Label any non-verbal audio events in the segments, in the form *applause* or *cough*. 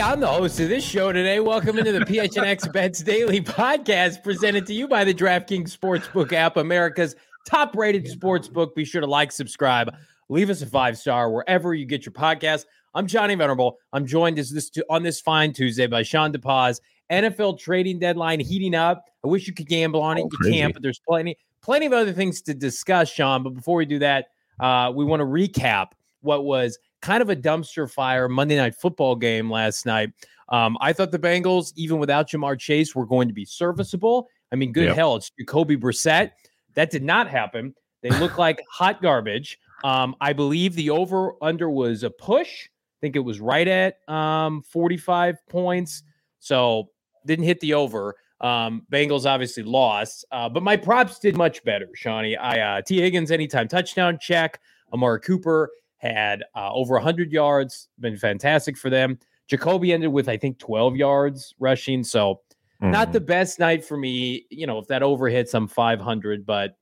Hey, I'm the host of this show today. Welcome into the PHNX *laughs* Bets Daily podcast presented to you by the DraftKings Sportsbook app, America's top rated sportsbook. Be sure to like, subscribe, leave us a five star wherever you get your podcast. I'm Johnny Venerable. I'm joined as this on this fine Tuesday by Sean DePaz. NFL trading deadline heating up. I wish you could gamble on it. Oh, you crazy. can't, but there's plenty, plenty of other things to discuss, Sean. But before we do that, uh, we want to recap what was kind of a dumpster fire Monday night football game last night. Um, I thought the Bengals, even without Ja'Marr Chase, were going to be serviceable. I mean, good Yep. hell, it's Jacoby Brissett. That did not happen. They look *laughs* like hot garbage. Um, I believe the over under was a push. I think it was right at um, 45 points. So didn't hit the over. Um, Bengals obviously lost, uh, but my props did much better, Shawnee. I uh, T. Higgins anytime touchdown check. Amari Cooper had uh, over 100 yards, been fantastic for them. Jacoby ended with I think 12 yards rushing, so not Mhm. the best night for me. You know, if that over hits, I'm 500, but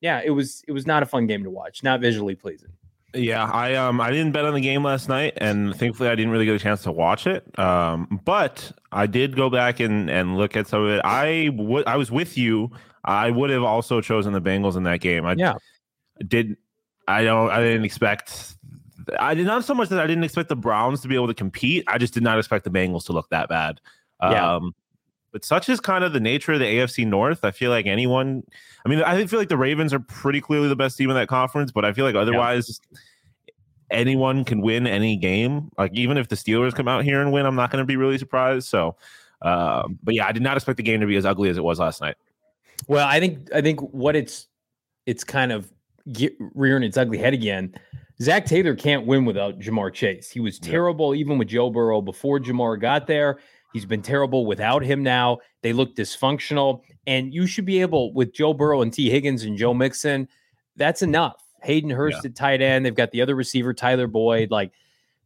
yeah, it was it was not a fun game to watch, not visually pleasing. Yeah, I um I didn't bet on the game last night, and thankfully I didn't really get a chance to watch it. Um, but I did go back and and look at some of it. I would I was with you. I would have also chosen the Bengals in that game. I Yeah. did. I don't. I didn't expect. I did not so much that I didn't expect the Browns to be able to compete. I just did not expect the Bengals to look that bad. Yeah. Um, but such is kind of the nature of the AFC North. I feel like anyone. I mean, I feel like the Ravens are pretty clearly the best team in that conference, but I feel like otherwise, anyone can win any game. Like even if the Steelers come out here and win, I'm not going to be really surprised. So, um, but yeah, I did not expect the game to be as ugly as it was last night. Well, I think I think what it's it's kind of rearing its ugly head again. Zac Taylor can't win without Ja'Marr Chase. He was Yeah. terrible even with Joe Burrow before Ja'Marr got there. He's been terrible without him now. They look dysfunctional. And you should be able, with Joe Burrow and T. Higgins and Joe Mixon, that's enough. Hayden Hurst at tight end. They've got the other receiver, Tyler Boyd. Like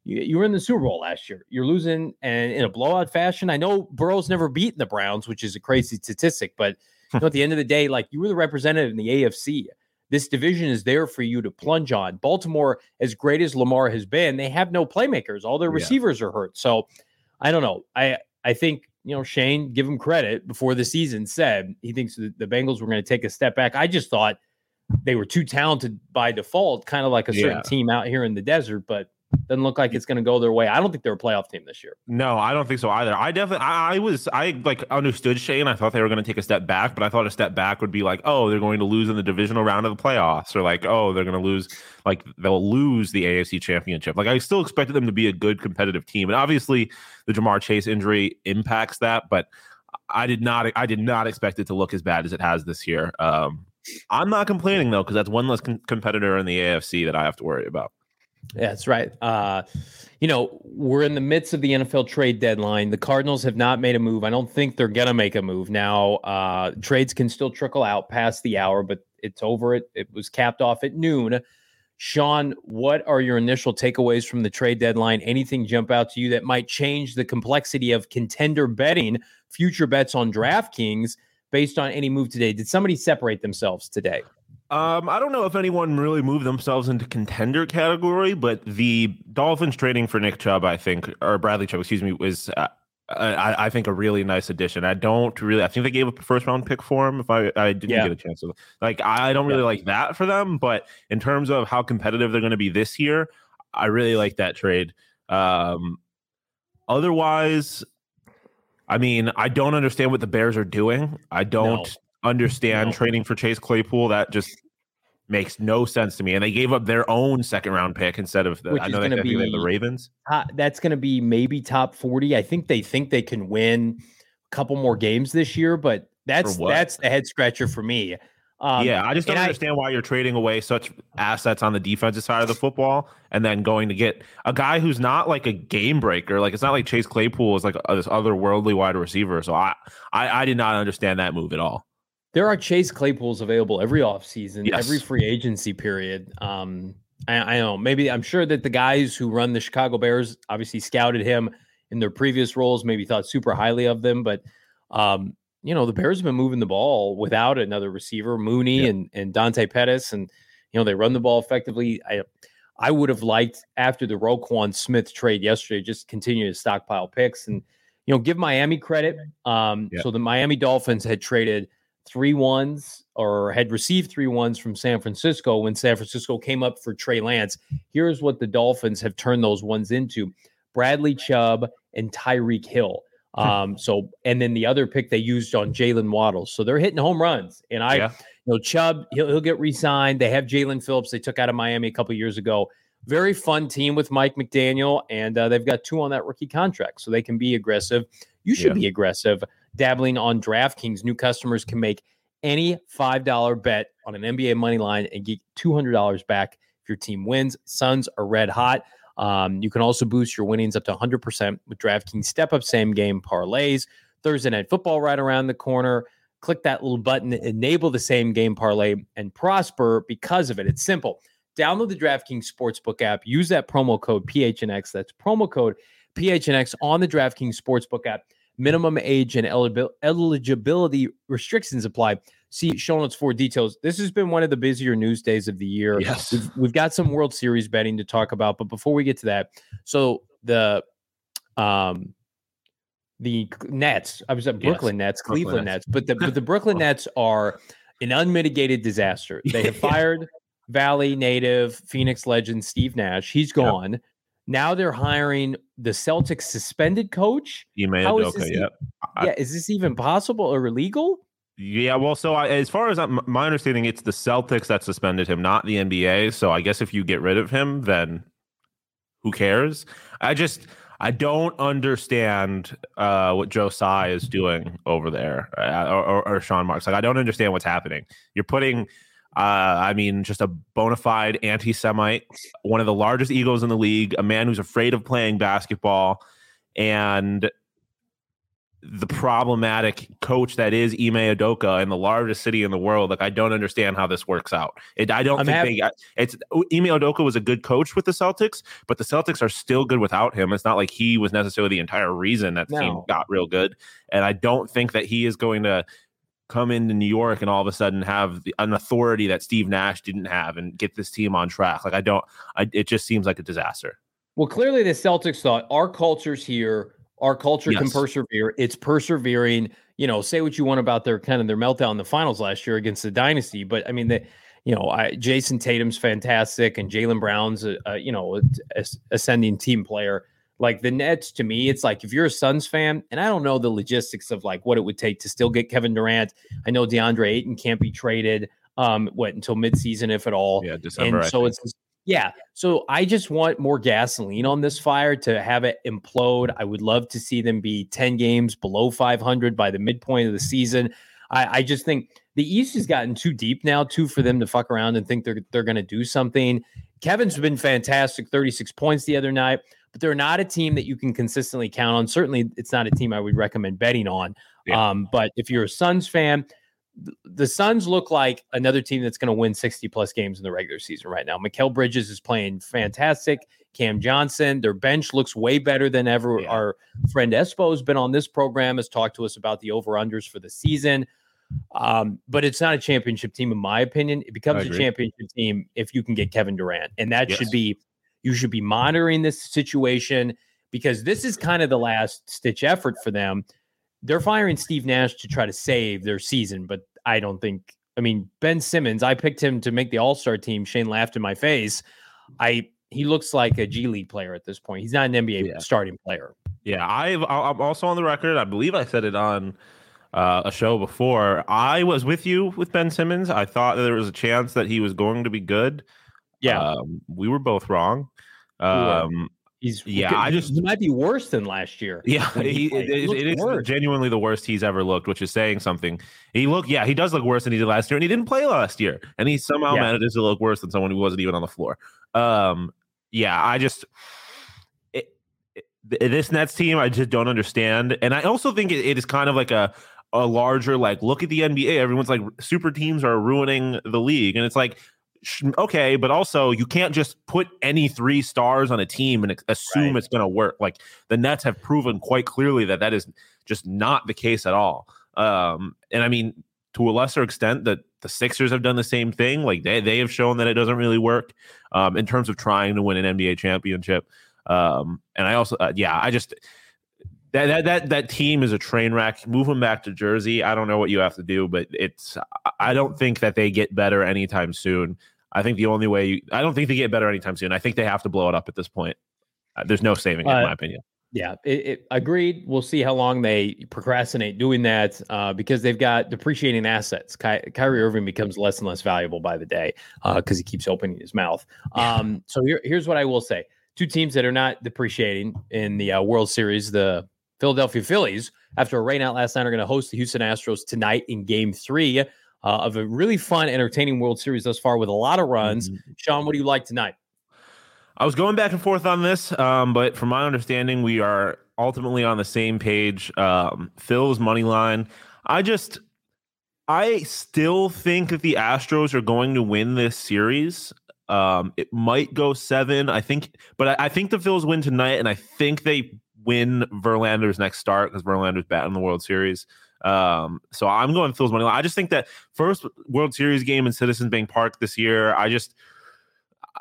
you, you were in the Super Bowl last year. You're losing and in a blowout fashion. I know Burrow's never beaten the Browns, which is a crazy statistic, but you know, at the end of the day, like you were the representative in the AFC. This division is there for you to plunge on. Baltimore, as great as Lamar has been, they have no playmakers. All their Yeah. receivers are hurt. So I don't know. I I think you know Shane, give him credit before the season said he thinks the, the Bengals were going to take a step back. I just thought they were too talented by default, kind of like a certain Yeah. team out here in the desert, but doesn't look like it's going to go their way. I don't think they're a playoff team this year. No, I don't think so either. I definitely, I, I was, I like understood Shane. I thought they were going to take a step back, but I thought a step back would be like, oh, they're going to lose in the divisional round of the playoffs, or like, oh, they're going to lose, like they'll lose the AFC championship. Like I still expected them to be a good competitive team, and obviously the Ja'Marr Chase injury impacts that, but I did not, I did not expect it to look as bad as it has this year. Um, I'm not complaining though, because that's one less con- competitor in the AFC that I have to worry about. Yeah, that's right. Uh, you know, we're in the midst of the NFL trade deadline. The Cardinals have not made a move. I don't think they're going to make a move now. Uh, trades can still trickle out past the hour, but it's over. It it was capped off at noon. Sean, what are your initial takeaways from the trade deadline? Anything jump out to you that might change the complexity of contender betting, future bets on DraftKings based on any move today? Did somebody separate themselves today? Um, I don't know if anyone really moved themselves into contender category, but the Dolphins trading for Nick Chubb, I think, or Bradley Chubb, excuse me, was uh, I, I think a really nice addition. I don't really. I think they gave up a first round pick for him. If I I didn't Yeah. get a chance to like, I don't really Yeah. like that for them. But in terms of how competitive they're going to be this year, I really like that trade. Um, otherwise, I mean, I don't understand what the Bears are doing. I don't understand No. trading for Chase Claypool. That just makes no sense to me. And they gave up their own second round pick instead of the. Which I know they, gonna I think they the Ravens. Uh, that's going to be maybe top 40. I think they think they can win a couple more games this year, but that's that's the head scratcher for me. Um, yeah, I just don't and I- understand why you're trading away such assets on the defensive side of the football and then going to get a guy who's not like a game breaker. Like it's not like Chase Claypool is like a, this otherworldly wide receiver. So I, I I did not understand that move at all. There are Chase Claypools available every offseason, Yes. every free agency period. Um, I, I know maybe I'm sure that the guys who run the Chicago Bears obviously scouted him in their previous roles, maybe thought super highly of them, but um, you know, the Bears have been moving the ball without another receiver, Mooney Yeah. and and Dante Pettis, and you know, they run the ball effectively. I I would have liked after the Roquan Smith trade yesterday, just continue to stockpile picks and you know, give Miami credit. Um, Yeah. so the Miami Dolphins had traded three ones or had received three ones from San Francisco when San Francisco came up for Trey Lance. Here's what the Dolphins have turned those ones into Bradley Chubb and Tyreek Hill. Um, so and then the other pick they used on Jaylen Waddles. So they're hitting home runs. And I Yeah. you know, Chubb, he'll, he'll get re-signed. They have Jaelan Phillips. They took out of Miami a couple years ago. Very fun team with Mike McDaniel, and uh, they've got two on that rookie contract, so they can be aggressive. You should Yeah. be aggressive. Dabbling on DraftKings, new customers can make any five dollar bet on an NBA money line and get two hundred dollars back if your team wins. Suns are red hot. Um, you can also boost your winnings up to 100% with DraftKings step up same game parlays. Thursday night football right around the corner click that little button, enable the same game parlay, and prosper because of it. It's simple. Download the DraftKings Sportsbook app. Use that promo code PHNX. That's promo code PHNX on the DraftKings Sportsbook app. Minimum age and eligibility restrictions apply. See show notes for details. This has been one of the busier news days of the year. Yes. We've, we've got some World Series betting to talk about, but before we get to that, so the um the Nets, I was at Yes, Brooklyn Nets, Brooklyn Cleveland Nets. Nets, but the but the Brooklyn *laughs* Nets are an unmitigated disaster. They have *laughs* fired Valley native Phoenix legend Steve Nash. He's Yep. Now they're hiring the Celtics suspended coach. Ime How is Udoka, this e- I- yeah, is this even possible or illegal? Yeah, well, so I, as far as I'm, my understanding, it's the Celtics that suspended him, not the NBA. So I guess if you get rid of him, then who cares? I just I don't understand uh, what Joe Tsai is doing over there, uh, or, or, or Sean Marks. Like I don't understand what's happening. You're putting, uh, I mean, just a bona fide anti-Semite, one of the largest egos in the league, a man who's afraid of playing basketball, and the problematic coach that is Ime Udoka in the largest city in the world. Like, I don't understand how this works out. It, I don't I'm think hap- they. It's Ime Udoka was a good coach with the Celtics, but the Celtics are still good without him. It's not like he was necessarily the entire reason that the team got real good. And I don't think that he is going to come into New York and all of a sudden have the, an authority that Steve Nash didn't have and get this team on track. Like, I don't. I, it just seems like a disaster. Well, clearly the Celtics thought our culture's here. Our culture can persevere. It's persevering. You know, say what you want about their kind of their meltdown in the finals last year against the dynasty, but I mean, the, you know, I, Jayson Tatum's fantastic, and Jaylen Brown's a, a you know a- ascending team player. Like the Nets, to me, it's like if you're a Suns fan, and I don't know the logistics of like what it would take to still get Kevin Durant. I know DeAndre Ayton can't be traded. Um, what until midseason, if at all Yeah, December. and so it's yeah so i just want more gasoline on this fire to have it implode i would love to see them be 10 games below 500 by the midpoint of the season i, I just think the east has gotten too deep now too for them to fuck around and think they're they're going to do something kevin's been fantastic 36 points the other night but they're not a team that you can consistently count on certainly it's not a team i would recommend betting on Yeah. um, but if you're a suns fan the Suns look like another team that's going to win 60 plus games in the regular season right now. Mikal Bridges is playing fantastic. Cam Johnson, their bench looks way better than ever. Yeah. Our friend Espo has been on this program, has talked to us about the over unders for the season. Um, but it's not a championship team, in my opinion. It becomes a championship team if you can get Kevin Durant. And that Yes. should be, you should be monitoring this situation because this is kind of the last stitch effort for them they're firing Steve Nash to try to save their season, but I don't think. I mean, Ben Simmons, I picked him to make the All Star team. Shane laughed in my face. I he looks like a G League player at this point. He's not an NBA Yeah. starting player. Yeah, I've I- I'm also on the record. I believe I said it on uh, a show before. I was with you with Ben Simmons. I thought that there was a chance that he was going to be good. Yeah, um, we were both wrong. Um, He's yeah, I just he might be worse than last year. Yeah, he, he it, it, it is genuinely the worst he's ever looked, which is saying something. He looked, yeah, he does look worse than he did last year, and he didn't play last year, and he somehow Yeah. manages to look worse than someone who wasn't even on the floor. Um, yeah, I just this Nets team, I just don't understand, and I also think it, it is kind of like a a larger like look at the NBA. Everyone's like super teams are ruining the league, and it's like okay, but also you can't just put any three stars on a team and assume Right. it's going to work. Like the Nets have proven quite clearly that that is just not the case at all. Um, and I mean, to a lesser extent, that the Sixers have done the same thing. Like they they have shown that it doesn't really work um, in terms of trying to win an NBA championship. Um, and I also, uh, yeah, I just that, that that that team is a train wreck. Move them back to Jersey. I don't know what you have to do, but it's. I don't think that they get better anytime soon. I think the only way you, I don't think they get better anytime soon. I think they have to blow it up at this point. Uh, there's no saving it, in Uh, my opinion. Yeah, it, it, agreed. We'll see how long they procrastinate doing that uh, because they've got depreciating assets. Ky- Kyrie Irving becomes less and less valuable by the day because he keeps opening his mouth. Um, so here, here's what I will say: two teams that are not depreciating in the uh, World Series, the Philadelphia Phillies, after a rainout last night, are going to host the Houston Astros tonight in Game Three uh, of a really fun, entertaining World Series thus far with a lot of runs. Mhm. Sean, what do you like tonight? I was going back and forth on this, um, but from my understanding, we are ultimately on the same page. Um, Phil's money line. I just, I still think that the Astros are going to win this series. Um, it might go seven, I think, but I, I think the Phils win tonight, and I think they win Verlander's next start because Verlander's batting the World Series. Um, so I'm going Phil's money line. I just think that first World Series game in Citizens Bank Park this year, I just.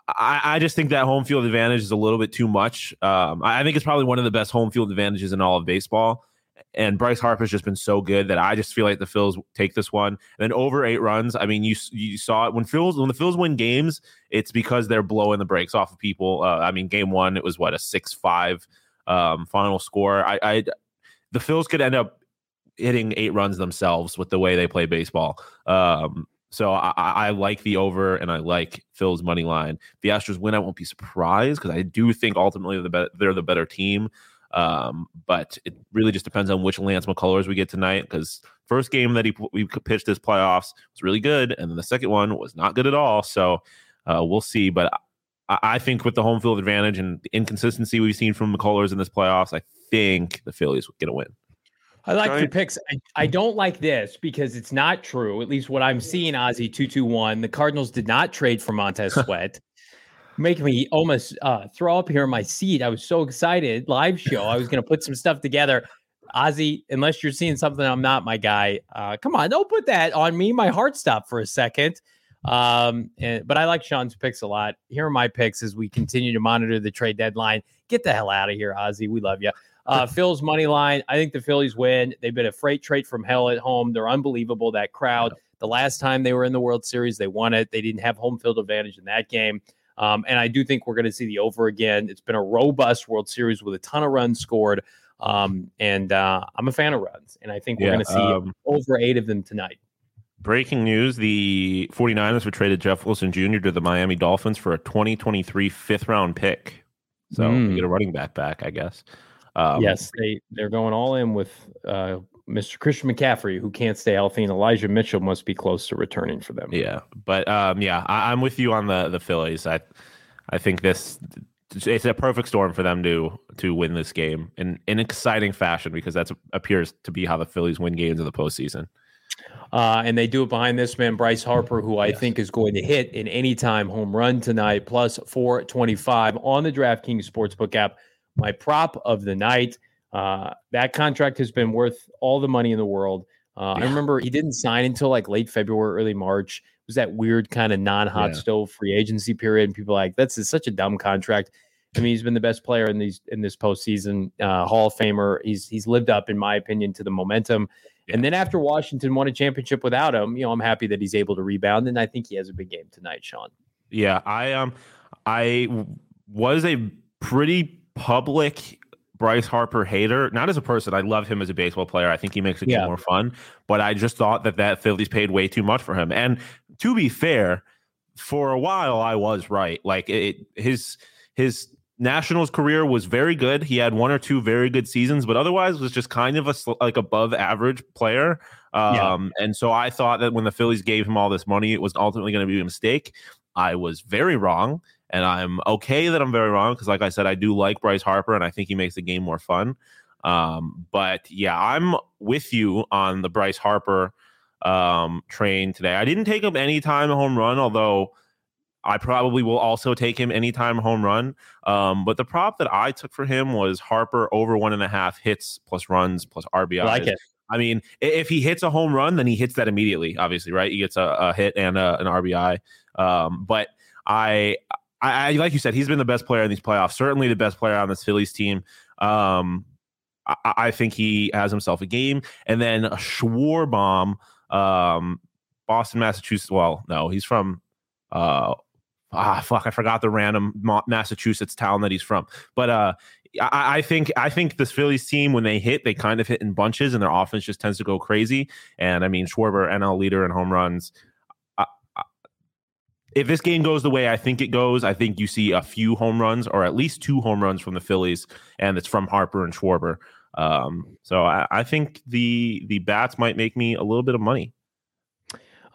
I, I just think that home field advantage is a little bit too much. Um, I I think it's probably one of the best home field advantages in all of baseball. And Bryce Harper's just been so good that I just feel like the Phils take this one. And then over eight runs. I mean, you you saw it when Phils when the Phils win games, it's because they're blowing the brakes off of people. Uh, I mean, game one it was what a six five um, final score. I, I the Phils could end up hitting eight runs themselves with the way they play baseball. Um, so I, I like the over, and I like Phil's money line. If the Astros win, I won't be surprised because I do think ultimately the bet they're the better team. Um, but it really just depends on which Lance McCullers we get tonight. Because first game that he we pitched this playoffs was really good, and then the second one was not good at all. So uh, we'll see. But I, I think with the home field advantage and the inconsistency we've seen from McCullers in this playoffs, I think the Phillies will get a win. I like Sorry. your picks. I, I don't like this because it's not true. At least what I'm seeing, Ozzy two two one. The Cardinals did not trade for Montez *laughs* Sweat. Making me almost uh, throw up here in my seat. I was so excited. Live show. I was going to put some stuff together. Ozzy, unless you're seeing something I'm not, my guy. Uh, come on, don't put that on me. My heart stopped for a second. Um, and, but I like Sean's picks a lot. Here are my picks as we continue to monitor the trade deadline. Get the hell out of here, Ozzy. We love you. Uh, *laughs* Phil's money line. I think the Phillies win. They've been a freight trade from hell at home. They're unbelievable. That crowd. The last time they were in the World Series, they won it. They didn't have home field advantage in that game. Um, and I do think we're going to see the over again. It's been a robust World Series with a ton of runs scored. Um, and uh, I'm a fan of runs. And I think we're Yeah, going to see um, over eight of them tonight. Breaking news the 49ers have traded Jeff Wilson Jr. to the Miami Dolphins for a 2023 fifth round pick. So Mm. we get a running back back, I guess. Um, yes, they, they're going all in with uh, Mr. Christian McCaffrey, who can't stay healthy, and Elijah Mitchell must be close to returning for them. Yeah. But um, yeah, I, I'm with you on the the Phillies. I I think this it's a perfect storm for them to to win this game in in exciting fashion because that appears to be how the Phillies win games in the postseason. Uh, and they do it behind this man, Bryce Harper, who I Yes. think is going to hit an anytime home run tonight, plus 425 on the DraftKings Sportsbook app. My prop of the night. Uh, that contract has been worth all the money in the world. Uh, I remember he didn't sign until like late February, early March. It was that weird kind of non hot Yeah. stove free agency period. And people are like, that's such a dumb contract. I mean, he's been the best player in these in this postseason, uh, Hall of Famer. He's he's lived up, in my opinion, to the momentum. And then after Washington won a championship without him, you know, I'm happy that he's able to rebound, and I think he has a big game tonight, Sean. Yeah, I um I was a pretty public Bryce Harper hater. Not as a person, I love him as a baseball player. I think he makes game Yeah. more fun. But I just thought that that Phillies paid way too much for him. And to be fair, for a while I was right. Like it, his his Nationals career was very good. He had one or two very good seasons, but otherwise was just kind of a like above average player. Um, yeah. And so I thought that when the Phillies gave him all this money, it was ultimately going to be a mistake. I was very wrong, and I'm okay that I'm very wrong because, like I said, I do like Bryce Harper, and I think he makes the game more fun. Um, but yeah, I'm with you on the Bryce Harper um, train today. I didn't take him anytime a home run, although I probably will also take him anytime home run. Um, but the prop that I took for him was Harper over one and a half hits plus runs plus RBI. Like it. I mean, if he hits a home run, then he hits that immediately. Obviously, right? He gets a, a hit and a, an RBI. Um, but I, I, I, like you said, he's been the best player in these playoffs. Certainly the best player on this Phillies team. Um, I, I, think he has himself a game, and then a Schwarber, um, Boston, Massachusetts. Well, no, he's from. Uh, ah, fuck, I forgot the random Massachusetts town that he's from. But uh, I, I, think I think this Phillies team when they hit, they kind of hit in bunches, and their offense just tends to go crazy. And I mean, Schwarber, NL leader in home runs. If this game goes the way I think it goes, I think you see a few home runs or at least two home runs from the Phillies, and it's from Harper and Schwarber. Um, so I, I think the the bats might make me a little bit of money.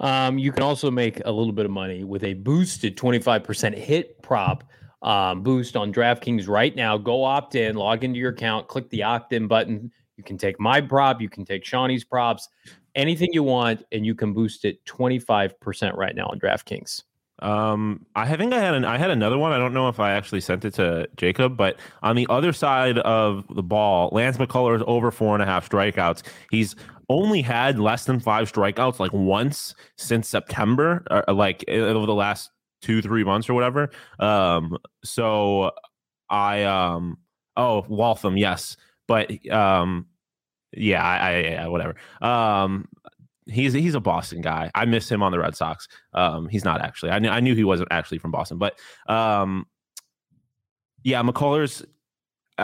Um, you can also make a little bit of money with a boosted 25% hit prop um, boost on DraftKings right now. Go opt in, log into your account, click the opt in button. You can take my prop, you can take Shawnee's props, anything you want, and you can boost it 25% right now on DraftKings. Um, I think I had an I had another one. I don't know if I actually sent it to Jacob, but on the other side of the ball, Lance McCullers over four and a half strikeouts. He's only had less than five strikeouts like once since September, or like over the last two three months or whatever. Um, so I um oh Waltham yes, but um yeah I, I yeah whatever um he's he's a Boston guy. I miss him on the Red Sox. Um, he's not actually. I knew I knew he wasn't actually from Boston, but um, yeah, McCullers.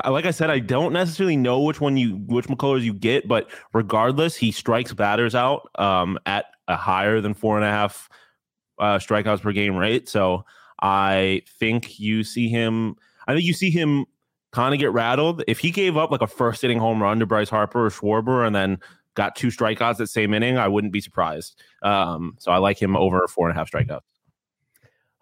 Like I said, I don't necessarily know which one you which McCullers you get, but regardless, he strikes batters out um, at a higher than four and a half uh, strikeouts per game rate. So I think you see him. I think you see him kind of get rattled if he gave up like a first inning home run to Bryce Harper or Schwarber, and then got two strikeouts that same inning, I wouldn't be surprised. Um, so I like him over four and a half strikeouts.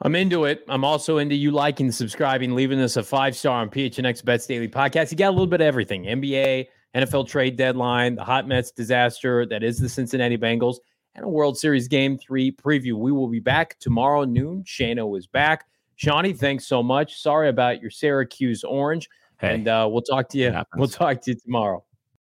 I'm into it. I'm also into you liking, subscribing, leaving us a five star on PHNX Bets Daily Podcast. You got a little bit of everything NBA, NFL trade deadline, the hot Mets disaster that is the Cincinnati Bengals, and a World Series Game 3 preview. We will be back tomorrow noon. Shano is back. Shawnee, thanks so much. Sorry about your Syracuse orange. Hey, and uh, we'll talk to you. We'll talk to you tomorrow.